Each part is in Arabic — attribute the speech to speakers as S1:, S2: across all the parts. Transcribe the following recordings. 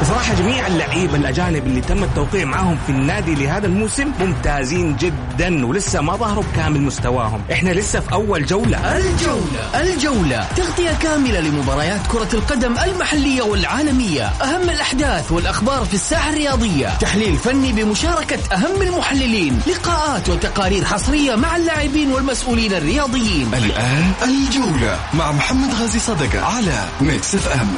S1: بصراحة جميع اللعيبة الأجانب اللي تم التوقيع معهم في النادي لهذا الموسم ممتازين جدا ولسه ما ظهروا بكامل مستواهم. إحنا لسه في أول جولة.
S2: الجولة الجولة. تغطية كاملة لمباريات كرة القدم المحلية والعالمية. أهم الأحداث والأخبار في الساحة الرياضية. تحليل فني بمشاركة أهم المحللين. لقاءات وتقارير حصرية مع اللاعبين والمسؤولين الرياضيين.
S3: الآن الجولة مع محمد غازي صدقة على Mix FM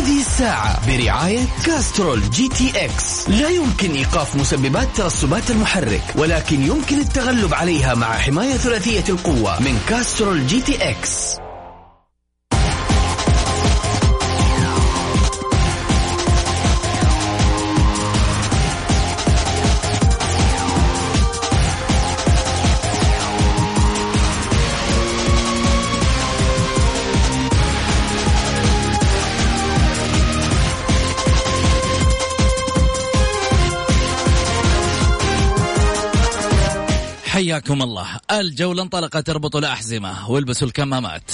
S2: هذه الساعة برعاية Castrol GTX. لا يمكن إيقاف مسببات ترسبات المحرك ولكن يمكن التغلب عليها مع حماية ثلاثية القوة من Castrol GTX.
S4: حياكم الله. الجولة انطلقت اربطوا الأحزمة والبسوا الكمامات.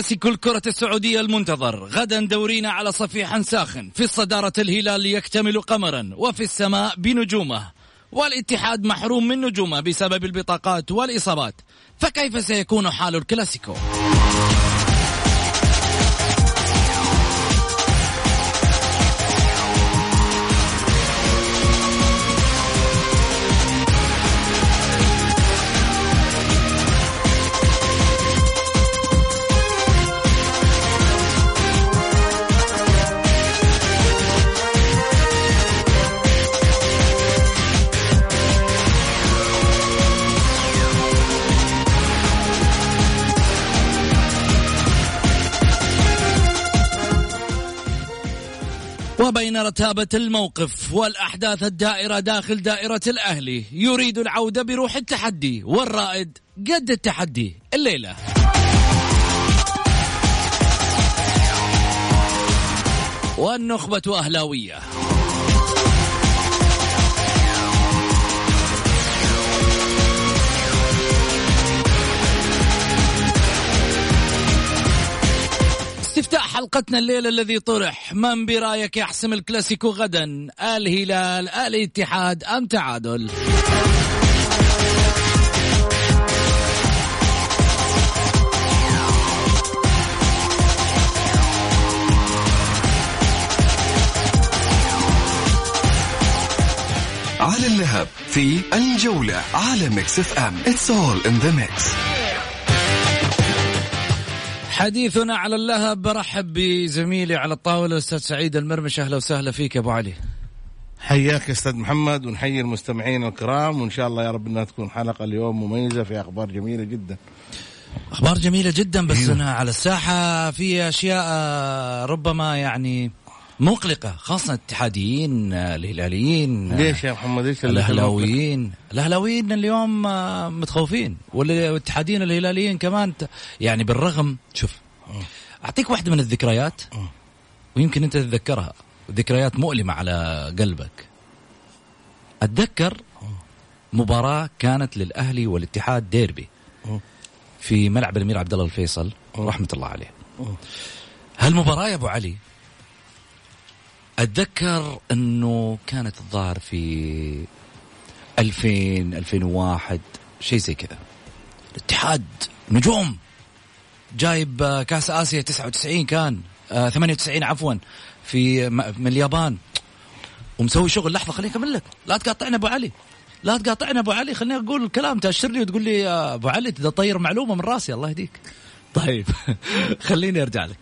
S4: كلاسيكو الكرة السعودية المنتظر. غدا دورينا على صفيح ساخن. في الصدارة الهلال يكتمل قمرا. وفي السماء بنجومه. والاتحاد محروم من نجومه بسبب البطاقات والإصابات. فكيف سيكون حال الكلاسيكو؟ وبين رتابة الموقف والأحداث الدائرة داخل دائرة الأهلي يريد العودة بروح التحدي والرائد قد التحدي الليلة. والنخبة أهلاوية. استفتاء حلقتنا الليلة الذي طرح. من برأيك يحسم الكلاسيكو غدا؟ الهلال الاتحاد أم تعادل؟
S3: على اللهب في الجولة على Mix FM. It's all in the mix.
S4: حديثنا على اللهب. برحب بزميلي على الطاولة الأستاذ سعيد المرمش. أهلا وسهلا فيك يا أبو علي.
S5: حياك يا أستاذ محمد ونحيي المستمعين الكرام وإن شاء الله يا رب إنها تكون حلقة اليوم مميزة في أخبار جميلة جدا.
S4: أخبار جميلة جدا بس هنا على الساحة في أشياء آه، ربما يعني مقلقة خاصة الاتحاديين الهلاليين
S5: ليش يا محمد؟ إيش
S4: الأهلاويين. الأهلاويين اليوم آه، متخوفين والاتحاديين الهلاليين كمان يعني بالرغم شوف أعطيك واحدة من الذكريات ويمكن أنت تتذكرها ذكريات مؤلمة على قلبك. أتذكر مباراة كانت للأهلي والاتحاد ديربي. في ملعب الأمير عبد الله الفيصل رحمة الله عليه. هالمباراة يا أبو علي أتذكر إنه كانت الظاهر في 2000 2001 شيء زي كذا. الاتحاد نجوم. جايب آه، كأس آسيا 99 كان. آه 98 عفوا في من اليابان. ومسوي شغل لحظة خليني أكمل لك. لا تقاطعنا أبو علي. لا تقاطعنا أبو علي. خليني أقول الكلام تأشر لي وتقول لي يا أبو علي تطير معلومة من رأسي الله يهديك. طيب خليني أرجع لك.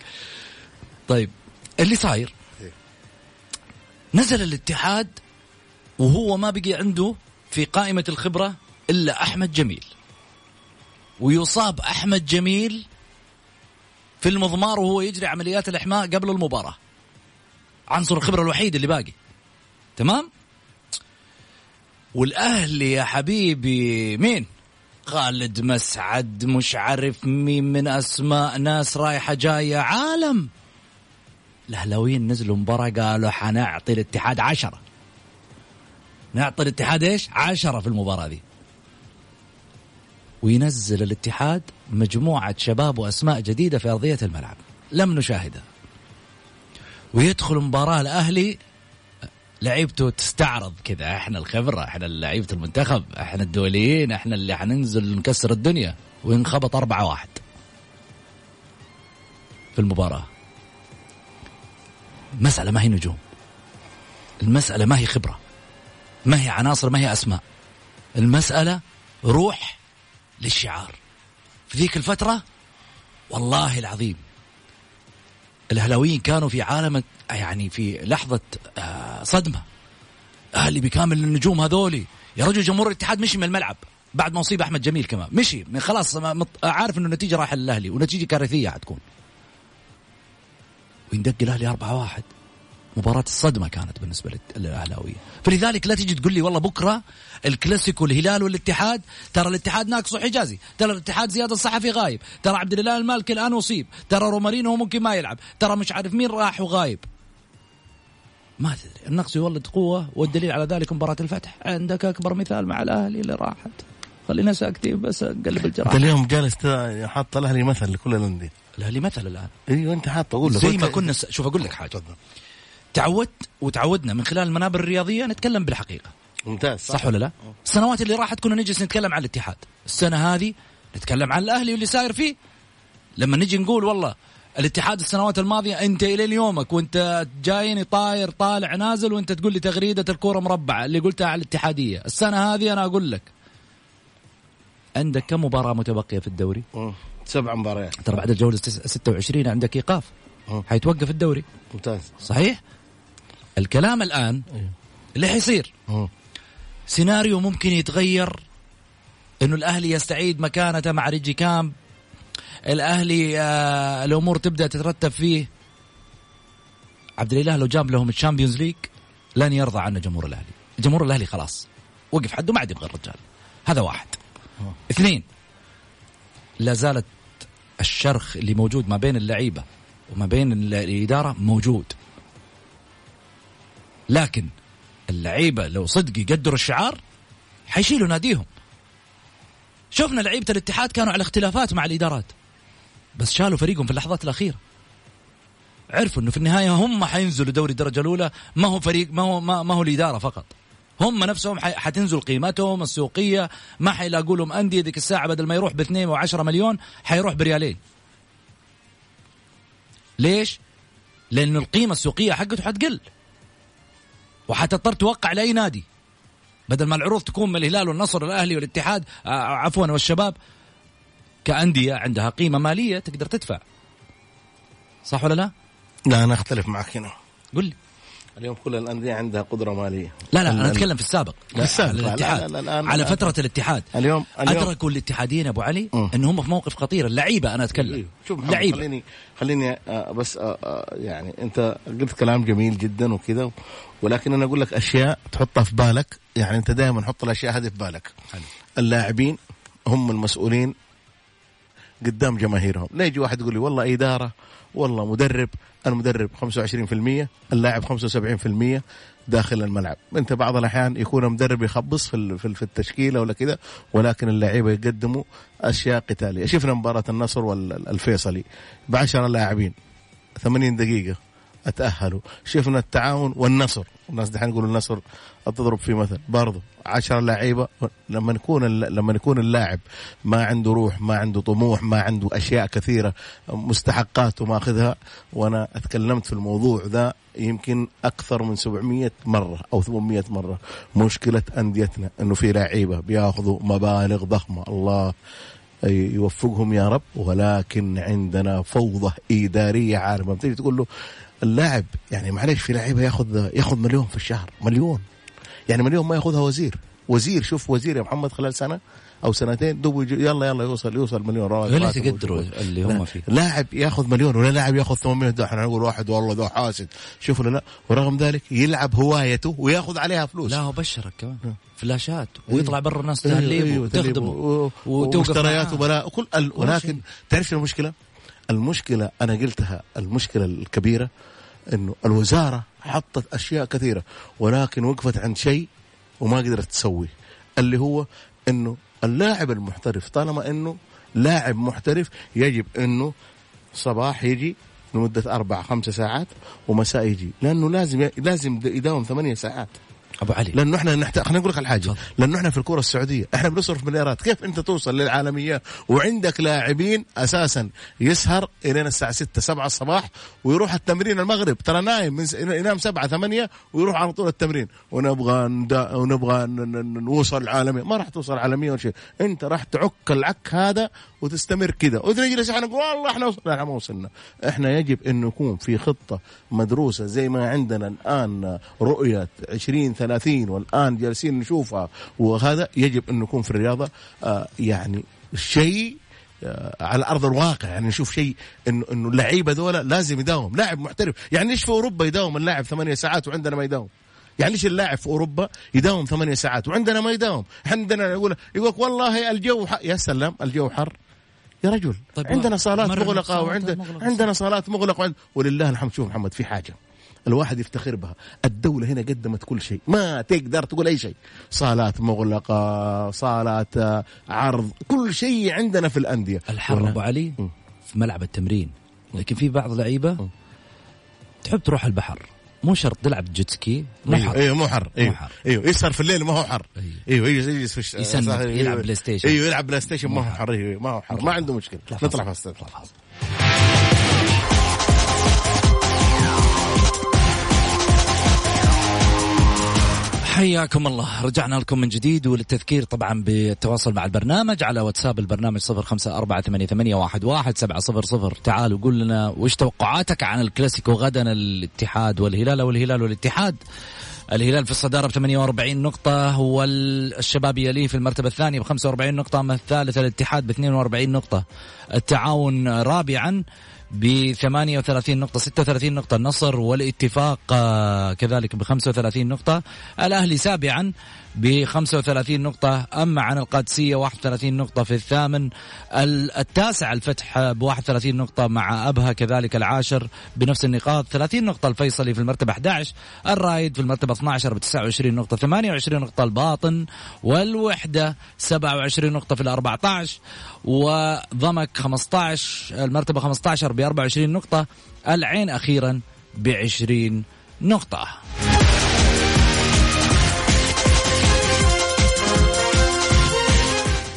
S4: طيب اللي صاير نزل الاتحاد وهو ما بقي عنده في قائمة الخبرة إلا أحمد جميل. ويصاب أحمد جميل في المضمار وهو يجري عمليات الإحماء قبل المباراة. عنصر الخبرة الوحيد اللي باقي. تمام؟ والأهلي يا حبيبي مين؟ خالد مسعد مش عارف مين من أسماء ناس رايحة جاية عالم. الأهلاويين نزلوا مباراة قالوا حنعطي الاتحاد عشرة. نعطي الاتحاد إيش؟ عشرة في المباراة دي. وينزل الاتحاد مجموعة شباب وأسماء جديدة في أرضية الملعب. لم نشاهدها ويدخل مباراة الأهلي. لعيبته تستعرض كذا. إحنا الخبرة إحنا لعيبة المنتخب إحنا الدوليين إحنا اللي حننزل نكسر الدنيا. وينخبط أربعة واحد. في المباراة. المسألة ما هي نجوم. المسألة ما هي خبرة. ما هي عناصر ما هي أسماء. المسألة روح للشعار. في ذيك الفترة والله العظيم الأهلاويين كانوا في عالم يعني في لحظة آه، صدمة. أهلي بكامل النجوم هذولي يا رجل جمهور الاتحاد مشي من الملعب. بعد ما أصيب أحمد جميل كمان. مشي. خلاص عارف إنه النتيجة رايحة للأهلي ونتيجة كارثية حتكون. ويندق الأهلي أربعة واحد. مباراة الصدمة كانت بالنسبة للأهلاوية. فلذلك لا تجي تقول لي والله بكرة الكلاسيكو الهلال والاتحاد ترى الاتحاد ناقصه حجازي ترى الاتحاد زياد الصحفي غايب ترى عبد الاله المالكي الآن أصيب ترى رومارينو ممكن ما يلعب ترى مش عارف مين راح وغايب. ما تدري. النقص يولد قوة والدليل على ذلك مباراة الفتح. عندك أكبر مثال مع الأهلي اللي راحت. خلينا ساكتين بس قلب
S5: أنت
S4: الجراح
S5: اليوم جالس حاط الأهلي مثل لكل الانديه
S4: الأهلي مثل الآن.
S5: إيوه أنت حاط أقول
S4: زي ما كنا س... شوف أقول لك حاجة.
S5: تفضل.
S4: تعودت وتعودنا من خلال المنابر الرياضية نتكلم بالحقيقة.
S5: ممتاز
S4: صح. ولا لا؟ السنوات اللي راحت كنا نجلس نتكلم عن الاتحاد، السنة هذه نتكلم عن الأهلي واللي صاير فيه. لما نجي نقول والله الاتحاد السنوات الماضية أنت إلى يومك وأنت جايني طاير طالع نازل وأنت تقول لي تغريدة الكورة مربعة اللي قلتها على الاتحادية، السنة هذه أنا أقول لك عندك كم مباراة متبقية في الدوري؟
S5: سبع مباريات.
S4: ترى بعد الجولة 26 عندك إيقاف.
S5: مم.
S4: حيتوقف الدوري.
S5: ممتاز.
S4: صحيح؟ الكلام الآن اللي حيصير. سيناريو ممكن يتغير إنه الأهلي يستعيد مكانته مع ريجي كامب الأهلي آه الأمور تبدأ تترتب فيه. عبد الإله لو جاب لهم ال Champions League لن يرضى عنه جمهور الأهلي. جمهور الأهلي خلاص. وقف حده ما عاد يبغى الرجال. هذا واحد. اثنين لا زالت الشرخ اللي موجود ما بين اللعيبة وما بين الإدارة موجود. لكن اللعيبة لو صدق يقدروا الشعار حيشيلوا ناديهم. شفنا لعيبة الاتحاد كانوا على اختلافات مع الإدارات بس شالوا فريقهم في اللحظات الأخيرة. عرفوا إنه في النهاية هم حينزلوا دوري الدرجة الأولى ما هو فريق ما هو ما, ما هو الإدارة فقط. هم نفسهم حتنزل قيمتهم السوقية. ما حيلاقوا لهم أندية ذيك الساعة بدل ما يروح باثنين وعشرة مليون حيروح بريالين. ليش؟ لأنه القيمة السوقية حقته حتقل. وحتضطر توقع لأي نادي. بدل ما العروض تكون من الهلال والنصر والأهلي والاتحاد آه، عفوا والشباب كأندية عندها قيمة مالية تقدر تدفع. صح ولا لا؟
S5: لا أنا أختلف معك هنا.
S4: قل لي.
S5: اليوم كل الأندية عندها قدرة مالية.
S4: لا لا
S5: أنا
S4: أتكلم في السابق لا
S5: السابق،
S4: على
S5: لا،
S4: الاتحاد.
S5: لا، لا، الآن-
S4: على
S5: الآن-
S4: فترة الاتحاد.
S5: اليوم اليوم
S4: أدركوا الاتحاديين أبو علي. ان هم في موقف خطير اللعيبه أنا أتكلم.
S5: أيوه. شوف محمد
S4: لعيبة.
S5: خليني خليني آه، بس آه، آه، يعني أنت قلت كلام جميل جدا وكذا ولكن أنا أقول لك أشياء تحطها في بالك. يعني أنت دائما حط الأشياء هذه في بالك.
S4: حلو.
S5: اللاعبين هم المسؤولين قدام جماهيرهم. لا يجي واحد يقول لي والله إدارة والله مدرب المدرب 25% اللاعب 75% داخل الملعب. انت بعض الأحيان يكون المدرب يخبص في في التشكيلة ولا كذا ولكن اللعيبة يقدموا أشياء قتالية. شفنا مباراة النصر والفيصلي ب 10 لاعبين 80 دقيقة أتأهلوا. شفنا التعاون والنصر. الناس دحين يقولوا النصر تضرب في مثل. برضه 10 لعيبة لما الل- لما يكون اللاعب ما عنده روح ما عنده طموح ما عنده أشياء كثيرة مستحقاته ماخذها وأنا أتكلمت في الموضوع ذا يمكن أكثر من 700 مرة أو 800 مرة. مشكلة أنديتنا إنه في لعيبة بياخذوا مبالغ ضخمة. الله يوفقهم يا رب. ولكن عندنا فوضى إدارية عارمه بتيجي تقول له اللاعب يعني معلش في لعيبة ياخذ ياخذ مليون في الشهر مليون. يعني مليون ما ياخذها وزير. وزير شوف وزير يا محمد خلال سنة أو سنتين دوب يلا يلا يوصل يوصل مليون. رواتب
S4: ولا
S5: راتب
S4: تقدروا. اللي هم فيه.
S5: لاعب ياخذ مليون ولا لاعب ياخذ 800 ده إحنا نقول واحد والله ده حاسد. شوفوا لا؟ ورغم ذلك يلعب هوايته وياخذ عليها فلوس.
S4: لا هو بشرك كمان فلاشات ويطلع برا الناس تهليب
S5: أيوه،
S4: وتخدمه
S5: ومشتريات. وبلاء وكل. ولكن تعرف المشكلة؟ المشكلة أنا قلتها المشكلة الكبيرة إنه الوزارة حطت أشياء كثيرة ولكن وقفت عند شيء وما قدرت تسوي اللي هو إنه اللاعب المحترف طالما إنه لاعب محترف يجب إنه صباح يجي لمدة أربع خمسة ساعات ومساء يجي لأنه لازم لازم يداوم ثمانية ساعات.
S4: أبو علي.
S5: لأنه إحنا نحتاج خلينا نقول لك على حاجة لأنه إحنا في الكره السعودية. إحنا بنصرف مليارات. كيف أنت توصل للعالمية وعندك لاعبين أساسا يسهر إلين الساعة 6 7 الصباح ويروح التمرين المغرب؟ ترى نايم من س... ينام 7 8 ويروح على طول التمرين. ونبغى ندا... ونبغى ن... ن... نوصل العالميه ما راح توصل العالميه ولا شيء. أنت راح تعك العك هذا وتستمر كذا وتجلس إحنا نقول والله إحنا وصلنا. لا ما وصلنا. إحنا يجب انه يكون في خطة مدروسة زي ما عندنا الآن رؤية 20 30 والآن جالسين نشوفها. وهذا يجب انه يكون في الرياضة آه يعني شيء آه، على أرض الواقع. يعني نشوف شيء انه إنه اللعيبة ذولا لازم يداوم. لاعب محترف. يعني ليش في أوروبا يداوم؟ اللاعب ثمانية ساعات وعندنا ما يداوم. يعني ليش اللاعب في أوروبا يداوم ثمانية ساعات وعندنا ما يداوم؟ عندنا يقول يقول والله الجو حر يا سلام الجو حر. يا رجل
S4: طيب
S5: طيب عندنا صالات
S4: مغلقة
S5: وعندنا
S4: مغلقة.
S5: عندنا صالات مغلقة وعند... ولله الحمد. شوف محمد في حاجة. الواحد يفتخر بها. الدولة هنا قدمت كل شيء. ما تقدر تقول أي شيء. صالات مغلقة صالات آه، عرض. كل شيء عندنا في الأندية.
S4: الحر أبو علي
S5: م.
S4: في ملعب التمرين. لكن في بعض لعيبة تحب تروح البحر. مو شرط تلعب jet ski مو
S5: أيوه
S4: حر
S5: أيوه مو حر أيوه
S4: مو حر.
S5: أيوه يسهر في الليل ما هو حر
S4: أيوه.
S5: أيوه يجلس صح،
S4: يلعب
S5: أيوه.
S4: PlayStation.
S5: أيوه يلعب PlayStation ما هو حر أيوه ما هو حر ما عنده مشكلة
S4: لا
S5: نطلع
S4: فاصل. حياكم الله. رجعنا لكم من جديد وللتذكير طبعا بالتواصل مع البرنامج. على واتساب البرنامج صفر خمسة أربعة ثمانية, واحد سبعة صفر صفر. تعال وقول لنا وش توقعاتك عن الكلاسيكو غدا الاتحاد والهلال أو الهلال والاتحاد. الهلال في الصدارة ب 48 نقطة والشباب يليه في المرتبة الثانية ب 45 نقطة أما الثالث الاتحاد ب 42 نقطة. التعاون رابعا. ب 38 نقطة 36 نقطة النصر والاتفاق آه، كذلك ب 35 نقطة. الأهلي سابعا ب 35 نقطة. أما عن القادسية 31 نقطة في الثامن. ال- التاسع الفتح ب 31 نقطة مع أبها كذلك العاشر بنفس النقاط. 30 نقطة الفيصلي في المرتبة 11 الرايد في المرتبة 12 ب 29 نقطة. 28 نقطة الباطن. والوحدة 27 نقطة في ال 14 وضمك 15 المرتبة 15 ب 24 نقطة. العين أخيرا ب 20 نقطة.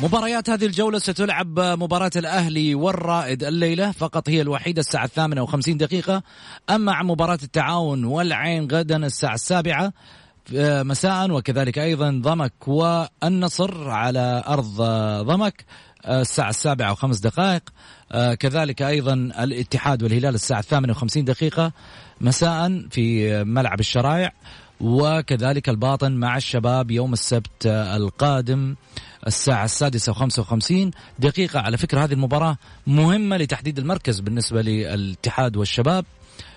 S4: مباريات هذه الجولة ستلعب مباراة الأهلي والرائد الليلة فقط هي الوحيدة الساعة الثامنة وخمسين دقيقة. أما عن مباراة التعاون والعين غدا الساعة السابعة آه، مساء وكذلك أيضا ضمك والنصر على أرض ضمك آه، الساعة السابعة وخمس دقائق. آه، كذلك أيضا الاتحاد والهلال الساعة الثامنة وخمسين دقيقة مساء في ملعب الشرايع وكذلك الباطن مع الشباب يوم السبت القادم. الساعة السادسة وخمسة وخمسين. دقيقة على فكرة هذه المباراة مهمة لتحديد المركز بالنسبة للاتحاد والشباب.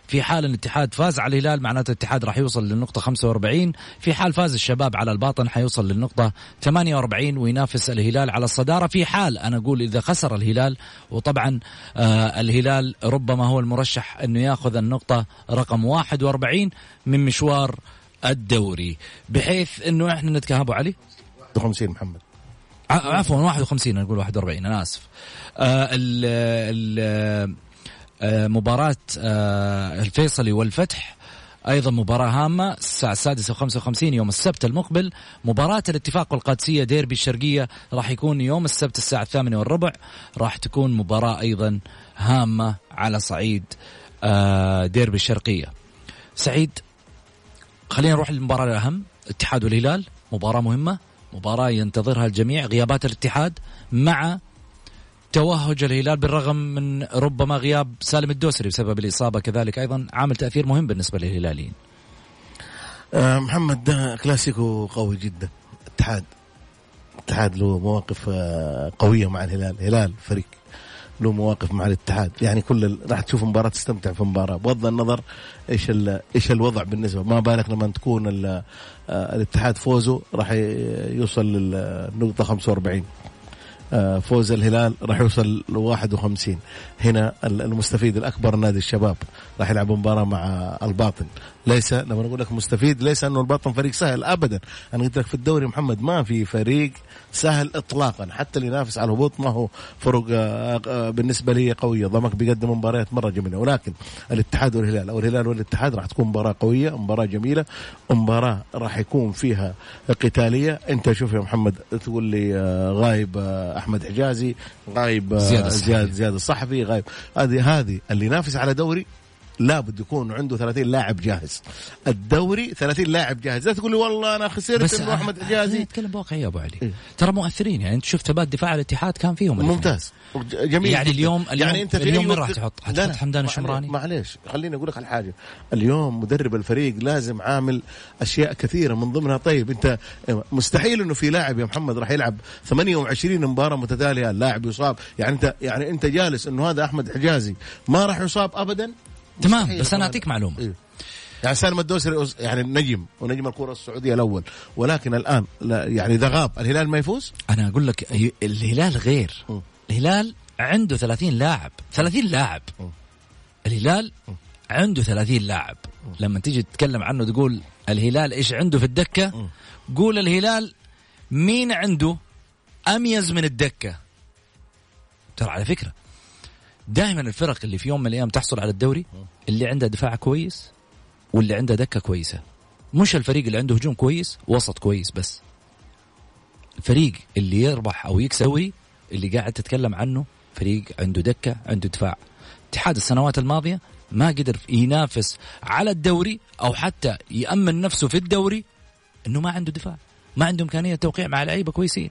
S4: في حال الاتحاد فاز على الهلال معناته الاتحاد راح يوصل للنقطة 45 في حال فاز الشباب على الباطن حيوصل للنقطة 48 وينافس الهلال على الصدارة. في حال أنا أقول إذا خسر الهلال وطبعا آه الهلال ربما هو المرشح أنه يأخذ النقطة رقم 41 من مشوار الدوري. بحيث أنه إحنا نتكهب علي؟
S5: 51 محمد.
S4: عفوا 51 أنا أقول 41 أنا آسف. آه ال ال آه مباراة آه الفيصلي والفتح أيضا مباراة هامة الساعة السادسة وخمسة وخمسين يوم السبت المقبل. مباراة الاتفاق والقادسية ديربي الشرقية راح يكون يوم السبت الساعة الثامنة والربع. راح تكون مباراة أيضا هامة على صعيد ديربي الشرقية. سعيد خلينا نروح للمباراة الأهم الاتحاد والهلال مباراة مهمة. مباراة ينتظرها الجميع غيابات الاتحاد مع توهج الهلال بالرغم من ربما غياب سالم الدوسري بسبب الإصابة كذلك. أيضا عامل تأثير مهم بالنسبة للهلاليين.
S5: آه محمد ده كلاسيكو قوي جدا. اتحاد اتحاد له مواقف آه قوية مع الهلال. الهلال فريق له مواقف مع الاتحاد. يعني كل ال... راح تشوف مباراة تستمتع في مباراة. بغض النظر إيش ال... إيش الوضع بالنسبة. ما بالك لما تكون ال... آه الاتحاد فوزه راح يوصل للنقطة 45 آه، فوز الهلال راح يوصل ل 51 هنا ال- المستفيد الأكبر نادي الشباب راح يلعب مباراة مع الباطن. ليس لما نقول لك مستفيد ليس أنه الباطن فريق سهل ابدا. أنا قلت لك في الدوري محمد ما في فريق سهل اطلاقا. حتى اللي ينافس على الهبوط ما هو فرق آه، آه، بالنسبة لي قوية. ضمك بيقدم مباريات مرة جميلة. ولكن الاتحاد والهلال أو الهلال والاتحاد راح تكون مباراة قوية مباراة جميلة مباراة راح يكون فيها قتالية. أنت شوف يا محمد تقول لي آه، غايب أحمد حجازي غايب
S4: زياد الصحفي.
S5: زياد زياد الصحفي غايب. هذه هذه اللي ينافس على دوري لابد يكون عنده 30 لاعب جاهز. الدوري 30 لاعب جاهز. لا تقول لي والله أنا خسرت إنه
S4: أحمد
S5: حجازي
S4: نتكلم بواقعية يا أبو علي.
S5: إيه.
S4: ترى مؤثرين يعني أنت شفت ثبات دفاع الاتحاد كان فيهم.
S5: ممتاز. جميل
S4: يعني. اليوم- اليوم-
S5: في
S4: اليوم من راح تحط؟
S5: لا،
S4: حتحط حمدان الشمراني؟
S5: معليش خليني أقول لك على حاجة. اليوم مدرب الفريق لازم عامل أشياء كثيرة من ضمنها. طيب أنت مستحيل إنه في لاعب يا محمد راح يلعب 28 مباراة متتالية. اللاعب يصاب. يعني انت يعني أنت جالس إنه هذا أحمد حجازي ما راح يصاب ابدا؟
S4: تمام
S5: مستحيل
S4: بس
S5: أنا.
S4: أعطيك معلومة.
S5: إيه. يعني سالم الدوسري يعني نجم ونجم الكره السعودية الأول ولكن الآن لا يعني إذا غاب الهلال ما يفوز؟
S4: أنا أقول لك الهلال غير.
S5: م.
S4: الهلال عنده 30 لاعب. 30 لاعب.
S5: م.
S4: الهلال عنده 30 لاعب. لما تيجي تتكلم عنه تقول الهلال إيش عنده في الدكة؟ قول الهلال مين عنده أميز من الدكة. ترى على فكرة دائما الفرق اللي في يوم من الأيام تحصل على الدوري اللي عنده دفاع كويس واللي عنده دكة كويسة. مش الفريق اللي عنده هجوم كويس وسط كويس بس. الفريق اللي يربح أو يكسب دوري اللي قاعد تتكلم عنه فريق عنده دكة عنده دفاع. اتحاد السنوات الماضية ما قدر ينافس على الدوري أو حتى يأمن نفسه في الدوري إنه ما عنده دفاع. ما عنده إمكانية توقيع مع لعيبة كويسين.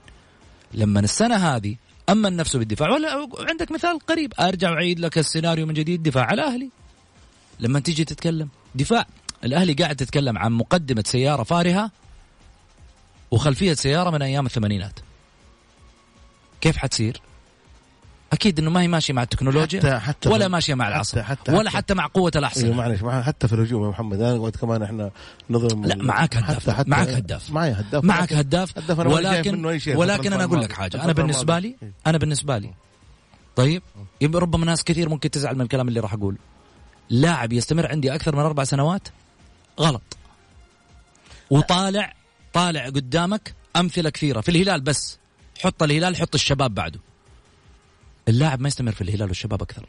S4: لما السنة هذه امن نفسه بالدفاع ولا عندك مثال قريب أرجع واعيد لك السيناريو من جديد دفاع على الاهلي لما تيجي تتكلم دفاع الأهلي قاعد تتكلم عن مقدمة سيارة فارهة وخلفية سيارة من أيام الثمانينات كيف حتصير؟ أكيد إنه ما هي ماشية مع التكنولوجيا
S5: حتى- حتى
S4: ولا ماشية مع
S5: حتى-
S4: العصر
S5: حتى-
S4: ولا
S5: حتى-
S4: حتى مع
S5: قوة
S4: الاحصنه
S5: معلش مع حتى في الهجوم يا محمد أنا قلت كمان إحنا نظلم
S4: لا معاك هداف معاك هداف.
S5: معي هداف.
S4: معك هداف
S5: هداف أنا منه أي
S4: ولكن
S5: شيء
S4: ولكن أنا أقول لك. حاجة أنا
S5: بالنسبة.
S4: لي أنا بالنسبة لي طيب يبقى ربما ناس كثير ممكن تزعل من الكلام اللي راح اقوله لاعب يستمر عندي أكثر من أربع سنوات؟ غلط. وطالع طالع قدامك أمثلة كثيرة. في الهلال بس. حط الهلال حط الشباب بعده. اللاعب ما يستمر في الهلال والشباب أكثر.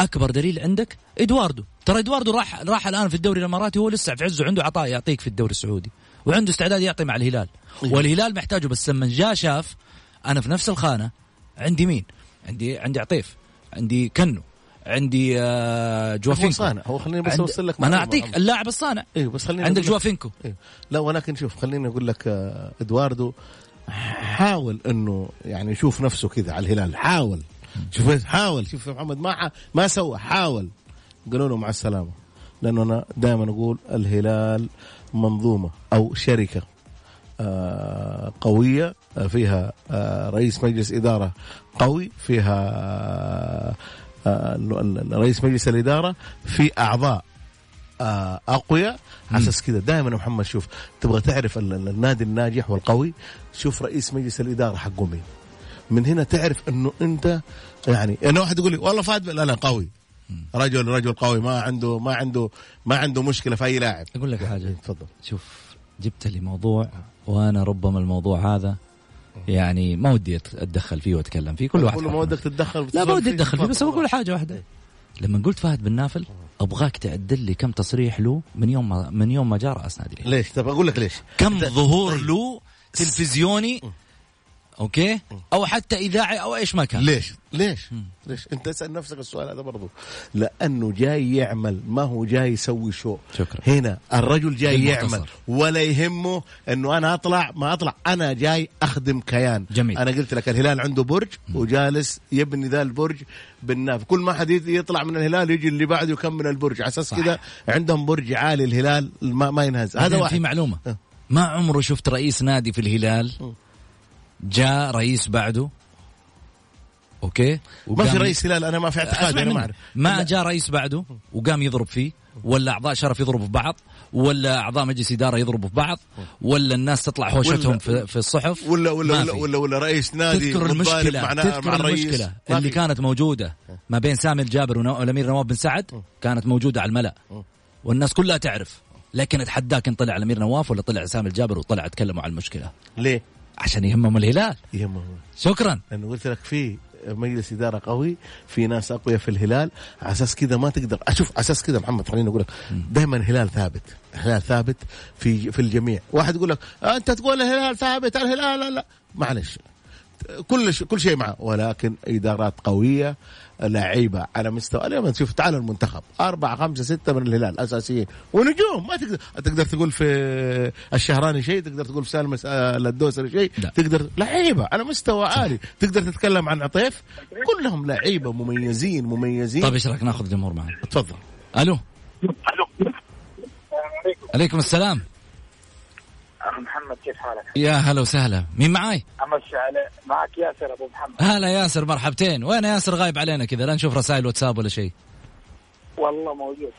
S4: أكبر دليل عندك إدواردو. ترى إدواردو راح راح الآن في الدوري الإماراتي هو لسه في عزه عنده عطاء يعطيك في الدوري السعودي وعنده استعداد يعطي مع الهلال. والهلال محتاجه بس لما جاء شاف أنا في نفس الخانة عندي مين؟ عندي عندي عطيف عندي كنو عندي آه
S5: هو
S4: جوافينكو
S5: صانع. هو خليني بس أوصل لك
S4: ما أنا
S5: أعطيك.
S4: اللاعب الصانع.
S5: أيوه بس خليني
S4: عندك جوافينكو.
S5: إيه. لا ولكن شوف خليني أقول لك آه، إدواردو حاول إنه يعني يشوف نفسه كذا على الهلال حاول شوف؟ حاول شوف محمد ما. ما سوى حاول قالوا له مع السلامة لأنه أنا دائما أقول الهلال منظومة أو شركة آه، قوية آه، فيها آه، رئيس مجلس إدارة قوي فيها رئيس مجلس الإدارة في أعضاء أقوياء. على أساس كذا. دائما محمد شوف تبغى تعرف ال- ال- النادي الناجح والقوي؟ شوف رئيس مجلس الإدارة حقه مين من هنا تعرف إنه أنت يعني أنا واحد يقول لي والله فهد لا لا قوي. رجل رجل قوي ما عنده ما عنده ما عنده مشكلة في أي لاعب.
S4: أقول لك حاجة.
S5: تفضل.
S4: شوف جبت لي موضوع وأنا ربما الموضوع هذا يعني ما ودي أتدخل فيه وأتكلم فيه. كل واحد
S5: ما ودك تتدخل
S4: لا ما ودي أتدخل فيه بس. بقول حاجة واحدة. لما قلت فهد بن نافل أبغاك تعدل لي كم تصريح له من يوم ما من يوم ما جاء رأس نادي
S5: ليش؟ طب أقول لك ليش.
S4: كم ظهور
S5: طيب.
S4: له تلفزيوني أوكي؟ أو حتى اذاعي أو إيش ما كان.
S5: ليش؟ ليش؟ ليش؟ أنت اسأل نفسك السؤال هذا برضو. لأنه جاي يعمل ما هو جاي يسوي شو
S4: شكرا.
S5: هنا الرجل جاي. يعمل. ولا يهمه إنه أنا أطلع ما أطلع. أنا جاي أخدم كيان.
S4: جميل.
S5: أنا قلت لك الهلال عنده برج وجالس يبني ذا البرج بالناف. كل ما حد يطلع من الهلال يجي اللي بعده يكمل البرج. على
S4: أساس.
S5: كذا عندهم برج عالي الهلال ما, ما ينهز. هذا واحد
S4: في معلومة.
S5: أه.
S4: ما عمره شفت رئيس نادي في الهلال جاء رئيس بعده. أوكي؟
S5: ما في رئيس هلال أنا ما في اعتقادي
S4: أسمع
S5: أنا ما. أعرف.
S4: ما جاء رئيس بعده وقام يضرب فيه ولا أعضاء شرف يضربوا في بعض ولا أعضاء مجلس إدارة يضربوا في بعض ولا الناس تطلع هوشتهم في, في الصحف.
S5: ولا ولا ولا. ولا ولا رئيس نادي
S4: تذكر المشكلة
S5: مع,
S4: تذكر
S5: مع المشكلة
S4: اللي. كانت موجودة ما بين سامي الجابر والامير نواف بن سعد كانت موجودة على الملأ. والناس كلها تعرف لكن اتحداك إن طلع الأمير نواف ولا طلع سامي الجابر وطلع اتكلموا عن المشكلة.
S5: ليه؟
S4: عشان يهمهم الهلال.
S5: يهمه
S4: شكرا.
S5: لأنه قلت لك في مجلس إدارة قوي في ناس أقوياء في الهلال على أساس كذا ما تقدر. أشوف على أساس كذا محمد خليني أقول لك. دائما الهلال ثابت. الهلال ثابت في في الجميع. واحد يقول لك أنت تقول الهلال ثابت الهلال لا لا. معلش. كل ش... كل شيء معه. ولكن إدارات قوية لعيبة على مستوى اليوم تشوف تعال المنتخب. أربعة خمسة ستة من الهلال أساسيين. ونجوم. ما تقدر تقدر تقول في الشهراني شيء تقدر تقول في سالم الدوسري شيء.
S4: لا.
S5: تقدر لعيبة على مستوى عالي. تقدر تتكلم عن عطيف. كلهم لعيبة مميزين مميزين.
S4: طيب إيش رأيك ناخذ الجمهور معنا؟
S5: تفضل.
S4: ألو. عليكم السلام.
S6: اخ محمد كيف حالك؟
S4: يا هلا وسهلا. مين معاي؟
S6: امشي عليه معك ياسر أبو محمد.
S4: هلا ياسر مرحبتين. وين ياسر؟ غايب علينا كذا لا نشوف رسائل واتساب ولا شيء.
S6: والله موجود.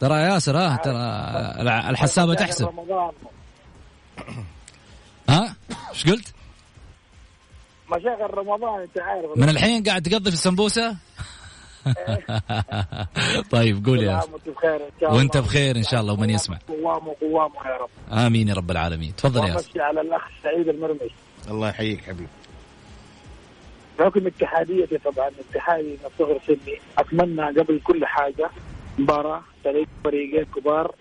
S4: ترى ياسر آه ترى
S6: شهر
S4: تحسب.
S6: رمضان.
S4: ها؟ إيش قلت؟
S6: مشاغل رمضان أنت عارف.
S4: من الحين قاعد تقضي في السمبوسة؟ طيب قول يا ياسر
S6: وانت بخير إن شاء الله.
S4: وانت بخير إن شاء الله ومن يسمع.
S6: قوام وقوام يا رب.
S4: آمين يا رب العالمين. تفضل يا ياسر
S6: وأمشي على الأخ سعيد المرمش
S5: الله يحييك حبيبي.
S6: بحكم اتحاديتي طبعا اتحادي من صغر سني. أتمنى قبل كل حاجة مباراة تليق فريقين كبار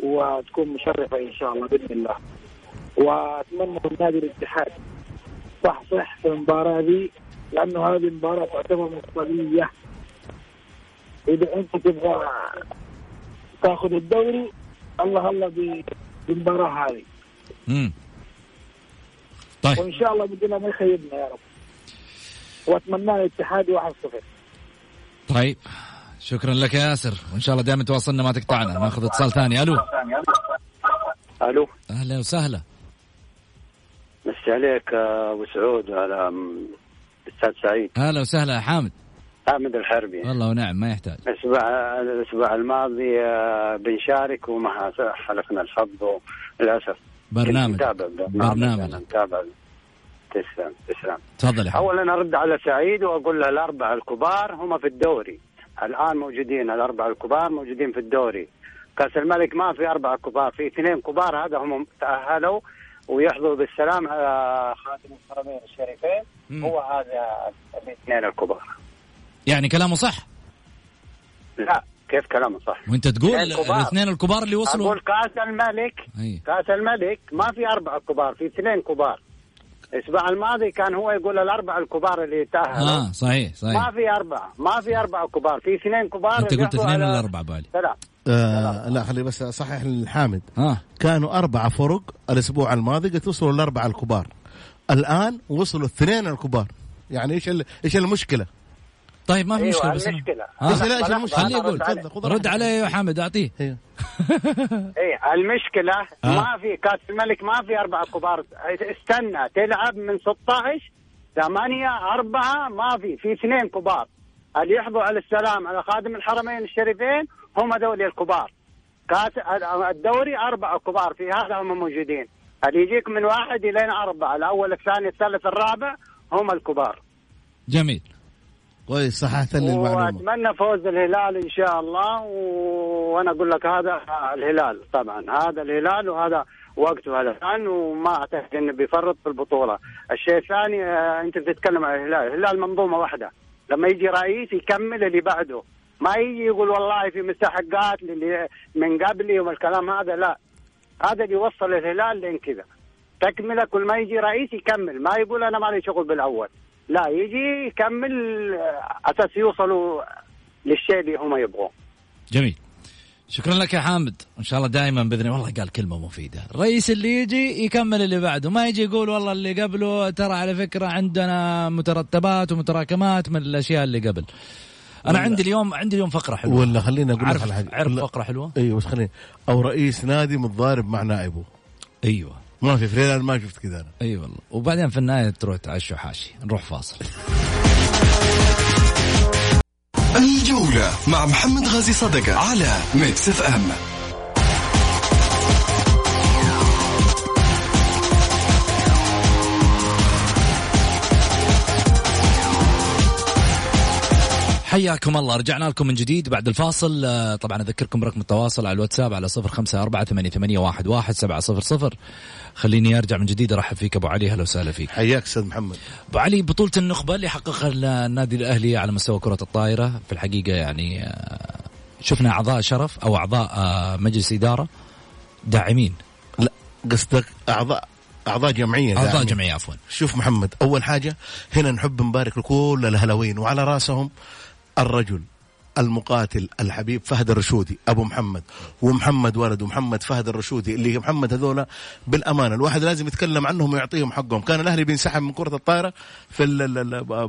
S6: وتكون مشرفة إن شاء الله بإذن الله. وأتمنى من نادي الاتحاد صح صح في المباراة دي. لأنه هذه المباراة تعتبر مفصليه إذا أنت تبغى تاخذ الدوري الله الله بالمباراة هذه.
S4: امم طيب.
S6: وإن شاء الله الله ما يخيبنا يا رب. وأتمنى الاتحاد 1-0
S4: طيب. شكرا لك يا ياسر. وإن شاء الله دائما تواصلنا ما تقطعنا. ناخذ اتصال ثاني. ألو.
S7: ألو.
S4: أهلا وسهلا.
S7: مسي عليك أبو سعود وعلى م، الاستاذ سعيد.
S4: أهلا وسهلا حامد.
S7: حامد الحربي.
S4: والله ونعم ما يحتاج.
S7: الأسبوع الأسبوع الماضي آه، بنشارك وما حلفنا الحظ للاسف
S4: برنامج. برنامج.
S7: نتابع تسلم تسلم.
S4: تفضل
S7: اولا أرد على سعيد وأقول له الأربعة الكبار هم في الدوري. الآن موجودين الأربعة الكبار موجودين في الدوري. كأس الملك ما في أربعة كبار في اثنين كبار هذا هم تأهلوا. ويحظوا بالسلام على خاتم الحرمين الشريفين.
S4: مم.
S7: هو هذا الاثنين الكبار.
S4: يعني كلامه صح؟
S7: لا كيف كلامه صح؟
S4: وانت تقول
S7: الاثنين الكبار.
S4: الاثنين الكبار اللي وصلوا.
S7: أقول كاس الملك
S4: أي.
S7: كاس الملك ما في أربعة كبار في اثنين كبار. الأسبوع الماضي كان هو يقول الأربعة الكبار اللي تاهلوا.
S4: آه صحيح صحيح.
S7: ما في أربعة ما في أربعة كبار في اثنين كبار
S4: أنت قلت اثنين ولا اربعه بالي.
S7: ثلاث
S5: آه لا خلي بس صحح الحامد
S4: آه
S5: كانوا أربعة فرق الأسبوع الماضي قد وصلوا الأربعة الكبار الآن وصلوا الاثنين الكبار يعني إيش ال- إيش المشكلة؟
S4: طيب ما في
S7: أيوة
S4: مشكلة بس
S7: المشكلة
S4: آه.
S5: بس لا
S7: لحظة،
S5: المشكلة؟
S4: خليه يقول
S5: خذ
S4: رد. عليه يا حامد أعطيه
S5: أيوه.
S7: إيه المشكلة
S4: آه.
S7: ما في كأس الملك ما في أربعة كبار استنى تلعب من 16 ثمانية أربعة ما في في اثنين كبار اللي يحظوا على السلام على خادم الحرمين الشريفين هم دول الكبار. كاس الدوري أربعة كبار في هذا هم موجودين. اللي يجيك من واحد إلى أربعة الأول الثاني الثالث الرابع هم الكبار.
S4: جميل.
S5: كويس صححت لي المعلومة
S7: وأتمنى فوز الهلال إن شاء الله و... وأنا أقول لك هذا الهلال طبعا هذا الهلال وهذا وقته هذا. الآن وما أعتقد إنه بيفرط في البطولة. الشيء الثاني آه، أنت بتتكلم عن الهلال. الهلال منظومة واحدة. لما يجي رئيس يكمل اللي بعده. ما يجي يقول والله في مستحقات للي من قبلي والكلام هذا لا. هذا اللي يوصل الهلال لين كذا. تكملة كل ما يجي رئيس يكمل ما يقول أنا ما لي شغل بالأول. لا يجي يكمل آه، أساس يوصلوا للشيء اللي هم يبغوه.
S4: جميل. شكرا لك يا حامد. إن شاء الله دائما بإذن الله والله قال كلمة مفيدة. الرئيس اللي يجي يكمل اللي بعده. ما يجي يقول والله اللي قبله ترى على فكرة عندنا مترتبات ومتراكمات من الأشياء اللي قبل. أنا عندي اليوم عندي اليوم فقرة حلوة.
S5: ولا خليني أقول لك
S4: عارف
S5: على حاجة.
S4: عارف
S5: لا.
S4: فقرة حلوة؟
S5: أيوه بس خليني. أو رئيس نادي متضارب مع نائبه.
S4: أيوه.
S5: ما في في ما شفت كذا أنا.
S4: اي أيوة والله. وبعدين في النهاية تروح تعشوا حاشي. نروح فاصل.
S3: الجولة مع محمد غازي صدقة على Mix FM.
S4: حياكم الله. رجعنا لكم من جديد بعد الفاصل. آه، طبعا أذكركم برقم التواصل على الواتساب على صفر خمسة أربعة ثمانية, ثمانية واحد, واحد سبعة صفر صفر. خليني أرجع من جديد أرحب فيك أبو علي. أهلا وسهلا فيك.
S5: حياك أستاذ محمد.
S4: أبو علي بطولة النخبة اللي حققها النادي الأهلي على مستوى كرة الطائرة في الحقيقة يعني آه، شفنا أعضاء شرف أو أعضاء آه، مجلس إدارة داعمين.
S5: لا قصدك اعضاء أعضاء
S4: جمعية
S5: أعضاء.
S4: جمعية عفوا.
S5: شوف محمد أول حاجة هنا نحب نبارك لكل الهلاويين وعلى رأسهم الرجل المقاتل الحبيب فهد الرشودي أبو محمد ومحمد ولده محمد فهد الرشودي اللي محمد هذول بالأمانة. الواحد لازم يتكلم عنهم ويعطيهم حقهم. كان الأهلي بينسحب من كرة الطائره في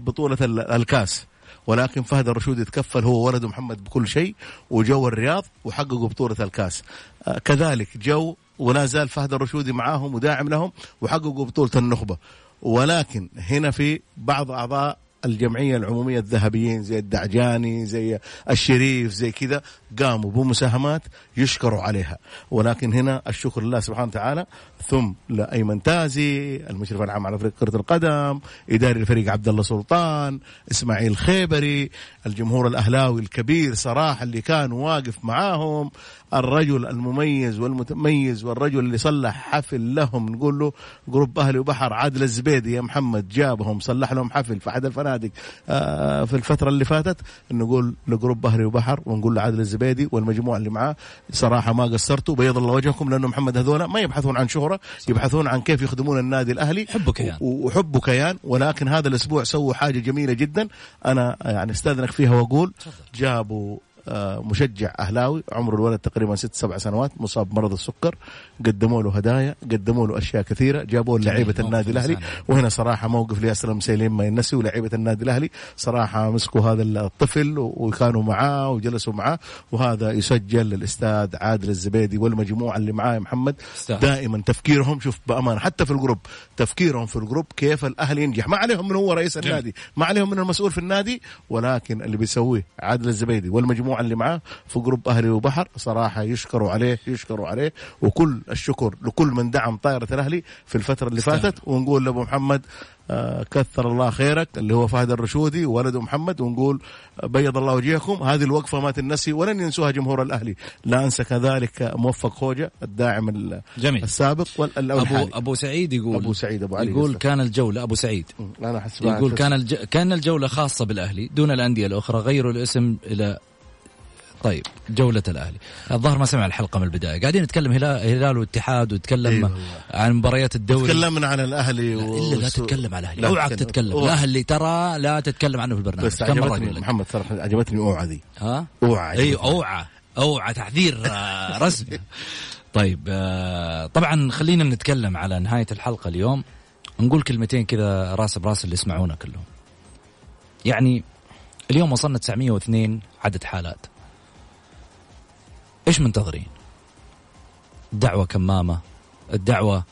S5: بطولة ال- الكاس. ولكن فهد الرشودي تكفل هو ولده محمد بكل شيء وجو الرياض وحققوا بطولة الكاس. آه، كذلك جو ولا زال فهد الرشودي معاهم وداعم لهم وحققوا بطولة النخبة. ولكن هنا في بعض أعضاء الجمعية العمومية الذهبيين زي الدعجاني زي الشريف زي كذا. قاموا بمساهمات يشكروا عليها. ولكن هنا الشكر لله سبحانه وتعالى. ثم لأيمن تازي المشرف العام على فريق كرة القدم إداري الفريق عبد الله سلطان إسماعيل خيبري الجمهور الأهلاوي الكبير صراحة اللي كان واقف معاهم الرجل المميز والمتميز والرجل اللي صلح حفل لهم نقول له group أهلي وبحر عادل الزبيدي يا محمد جابهم صلح لهم حفل في احد الفنادق آه، في الفترة اللي فاتت نقول ل group أهلي وبحر ونقول لعادل الزبيدي والمجموعة اللي معاه. صراحة ما قصرتوا بيض الله وجهكم لأنه محمد هذول ما يبحثون عن شهرة يبحثون عن كيف يخدمون النادي الأهلي.
S4: حبوا كيان.
S5: و- وحبوا كيان. ولكن هذا الأسبوع سووا حاجة جميلة جدا. أنا يعني أستاذنك فيها وأقول جابوا مشجع أهلاوي عمر الولد تقريبا ست سبع سنوات مصاب بمرض السكر قدموا له هدايا قدموا له أشياء كثيرة جابوا له
S4: لعيبة
S5: النادي
S4: الأهلي.
S5: وهنا صراحة موقف لياسلم سليم ما ينسى ولعيبة النادي الأهلي صراحة مسكوا هذا الطفل وكانوا معاه وجلسوا معاه وهذا يسجل للأستاذ عادل الزبيدي والمجموعة اللي معاه محمد. دائما تفكيرهم شوف بأمانة حتى في ال group تفكيرهم في ال group كيف الأهلي ينجح ما عليهم من هو رئيس النادي ما عليهم من المسؤول في النادي ولكن اللي بيسويه عادل الزبيدي والمجموعة اللي معاه في جروب أهلي وبحر صراحة يشكروا عليه يشكروا عليه. وكل الشكر لكل من دعم طائرة الأهلي في الفترة اللي
S4: يستاهل.
S5: فاتت. ونقول لأبو محمد آه، كثر الله خيرك اللي هو فهد الرشودي وولده محمد. ونقول آه، بيض الله وجهكم. هذه الوقفة ما تنسي ولن ينسوها جمهور الأهلي. لا أنسى كذلك موفق خوجة الداعم ال-
S4: جميل.
S5: السابق وال-
S4: ابو
S5: والحالي
S4: أبو سعيد يقول
S5: أبو سعيد أبو علي
S4: يقول. كان الجولة أبو سعيد.
S5: أنا احس
S4: يقول كان الج... كان الجولة خاصة بالأهلي دون الأندية الأخرى غيروا الاسم إلى طيب جولة الأهلي. الظاهر ما سمع الحلقة من البداية. قاعدين نتكلم هلال, هلال واتحاد ونتكلم
S5: أيوة.
S4: عن مباريات الدوري.
S5: تكلمنا عن الأهلي
S4: لا إلا لا تتكلم على الأهلي. أوعك
S5: تتكلم. أوعى.
S4: الأهلي ترى لا تتكلم عنه في البرنامج.
S5: بس
S4: كم مرة
S5: عجبتني محمد صراحة عجبتني أوعى ذي.
S4: ها؟
S5: أوعى
S4: أي
S5: عجبتني.
S4: أوعى. أوعى. تحذير رسمي. طيب آه، طبعا خلينا نتكلم على نهاية الحلقة اليوم. نقول كلمتين كذا راس براس اللي يسمعونا كلهم. يعني اليوم وصلنا 902 عدد حالات. إيش منتظرين الدعوة كمامة الدعوة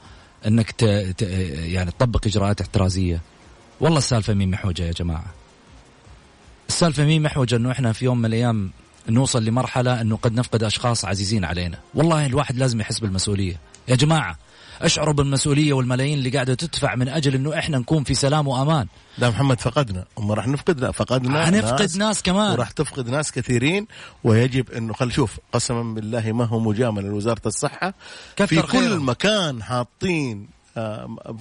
S4: إنك ت... ت... يعني تطبق إجراءات احترازية. والله السالفة مين محوجة يا جماعة. السالفة مين محوجة إنه إحنا في يوم من الأيام نوصل لمرحلة إنه قد نفقد أشخاص عزيزين علينا. والله الواحد لازم يحس بالمسؤولية. يا جماعة اشعروا بالمسؤولية والملايين اللي قاعدة تدفع من أجل إنه إحنا نكون في سلام وأمان.
S5: لا محمد فقدنا. هم راح نفقد لا فقدنا
S4: حنفقد ناس كمان.
S5: وراح تفقد ناس كثيرين ويجب إنه خل شوف قسما بالله ما هو مجاملة. لوزاره
S4: الصحة
S5: في كل. مكان حاطين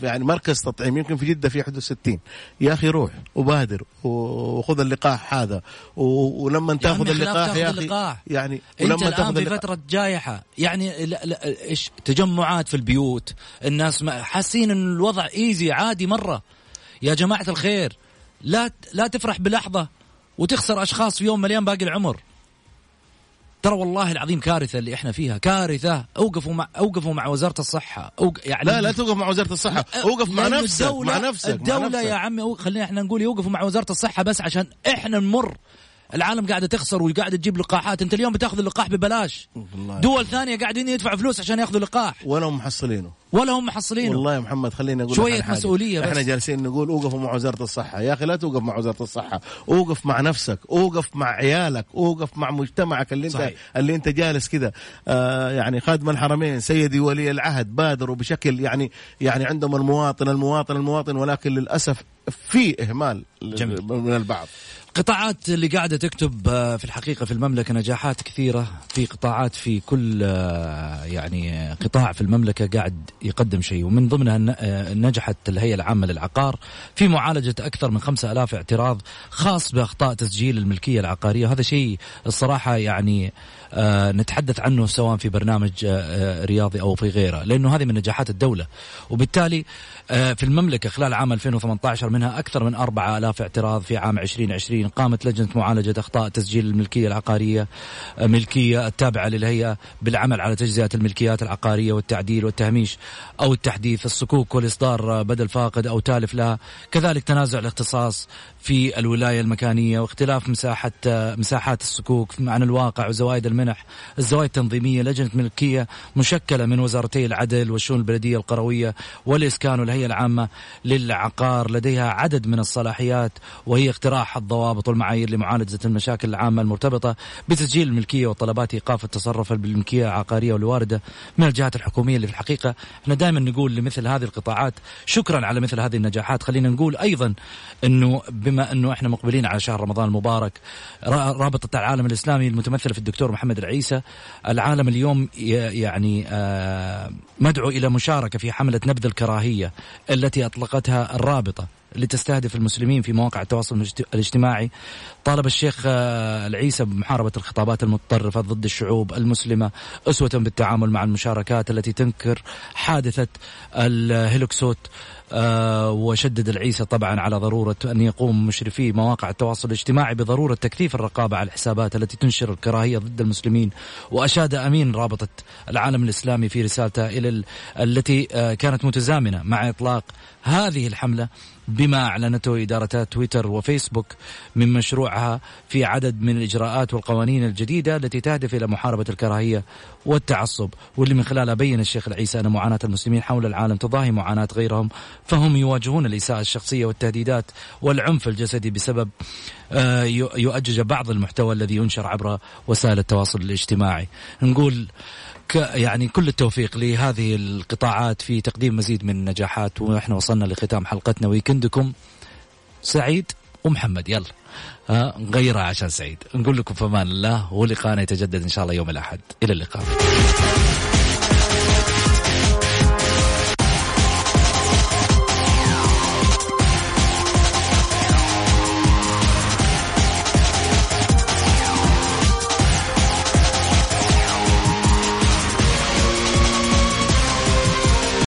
S5: يعني مركز تطعيم يمكن في جدة في حدود 60 يا أخي روح وبادر وخذ اللقاح هذا. ولما تأخذ
S4: عمي خلاف
S5: اللقاح
S4: تأخذ
S5: يا أخي
S4: اللقاح.
S5: يعني
S4: إنت
S5: ولما
S4: الآن
S5: تأخذ
S4: في فترة جائحه يعني لا لا إيش تجمعات في البيوت الناس حاسين إن الوضع إيزي عادي مرة. يا جماعة الخير لا لا تفرح بلحظة وتخسر أشخاص في يوم مليان باقي العمر. ترى والله العظيم كارثة اللي إحنا فيها كارثة. أوقفوا مع أوقفوا مع وزارة الصحة. أوق... يعني
S5: لا لا توقف مع وزارة الصحة. أوقف مع نفسك
S4: الدولة
S5: مع نفسك
S4: الدولة
S5: مع نفسك.
S4: يا عمي خلينا إحنا نقول يوقفوا مع وزارة الصحة بس عشان إحنا نمر العالم قاعدة تخسر وقاعدة تجيب لقاحات. انت اليوم بتاخذ اللقاح ببلاش.
S5: والله.
S4: دول ثانية قاعدين يدفعوا فلوس عشان ياخذوا لقاح.
S5: ولا هم محصلينه.
S4: ولا هم محصلينه.
S5: والله يا محمد خليني أقول حاجة.
S4: مسؤولية بس.
S5: إحنا جالسين نقول اوقفوا مع وزارة الصحة. يا أخي لا توقف مع وزارة الصحة. أوقف مع نفسك. أوقف مع عيالك. أوقف مع مجتمعك اللي انت
S4: صحيح.
S5: اللي أنت جالس كذا آه يعني خادم الحرمين سيدي ولي العهد بادروا بشكل يعني يعني عندهم المواطن المواطن المواطن. ولكن للأسف في إهمال
S4: جميل.
S5: من البعض.
S4: قطاعات اللي قاعدة تكتب آه، في الحقيقة في المملكة نجاحات كثيرة. في قطاعات في كل آه، يعني قطاع في المملكة قاعد يقدم شيء. ومن ضمنها آه، نجحت الهيئة العامة للعقار. في معالجة أكثر من خمسة ألاف اعتراض خاص بأخطاء تسجيل الملكية العقارية. هذا شيء الصراحة يعني آه، نتحدث عنه سواء في برنامج آه، آه، رياضي أو في غيره لأنه هذه من نجاحات الدولة. وبالتالي آه، في المملكة خلال عام 2018 منها أكثر من 4000 اعتراض في عام 2020 قامت لجنة معالجة أخطاء تسجيل الملكية العقارية آه، ملكية التابعة للهيئة بالعمل على تجزئة الملكيات العقارية والتعديل والتهميش أو التحديث الصكوك والإصدار آه، بدل فاقد أو تالف لها كذلك تنازع الاختصاص في الولاية المكانية واختلاف مساحة آه، مساحات الصكوك عن الواقع وزوائد المنح الزوايد التنظيمية لجنة ملكية مشكلة من وزارتي العدل والشؤون البلدية القروية والإسكان والهيئة العامة للعقار. لديها عدد من الصلاحيات وهي اقتراح الضوابط والمعايير لمعالجة المشاكل العامة المرتبطة بتسجيل الملكية وطلبات إيقاف التصرف بالملكية العقارية والواردة من الجهات الحكومية اللي في الحقيقة. إحنا دائما نقول لمثل هذه القطاعات شكرا على مثل هذه النجاحات. خلينا نقول أيضا أنه بما أنه إحنا مقبلين على شهر رمضان المبارك را- رابطة العالم الإسلامي المتمثلة في الدكتور محمد العيسى العالم اليوم يعني آه، مدعو إلى مشاركة في حملة نبذ الكراهية التي أطلقتها الرابطة لتستهدف المسلمين في مواقع التواصل الاجتماعي. طالب الشيخ آه، العيسى بمحاربة الخطابات المتطرفة ضد الشعوب المسلمة أسوة بالتعامل مع المشاركات التي تنكر حادثة الهيلوكسوت آه، وشدد العيسى طبعا على ضرورة أن يقوم مشرفي مواقع التواصل الاجتماعي بضرورة تكثيف الرقابة على الحسابات التي تنشر الكراهية ضد المسلمين. وأشاد أمين رابطة العالم الإسلامي في رسالته إلى ال- التي آه، كانت متزامنة مع إطلاق هذه الحملة بما أعلنته إدارتا تويتر وفيسبوك من مشروعها في عدد من الإجراءات والقوانين الجديدة التي تهدف إلى محاربة الكراهية والتعصب واللي من خلالها بين الشيخ العيسى أن معاناة المسلمين حول العالم تضاهي معاناة غيرهم فهم يواجهون الإساءة الشخصية والتهديدات والعنف الجسدي بسبب آه، يؤجج بعض المحتوى الذي ينشر عبر وسائل التواصل الاجتماعي. نقول يعني كل التوفيق لهذه القطاعات في تقديم مزيد من النجاحات ونحن وصلنا لختام حلقتنا. ويكندكم سعيد. ومحمد يلا. ها نغيرها عشان سعيد. نقول لكم في أمان الله ولقانا يتجدد إن شاء الله يوم الأحد. إلى اللقاء.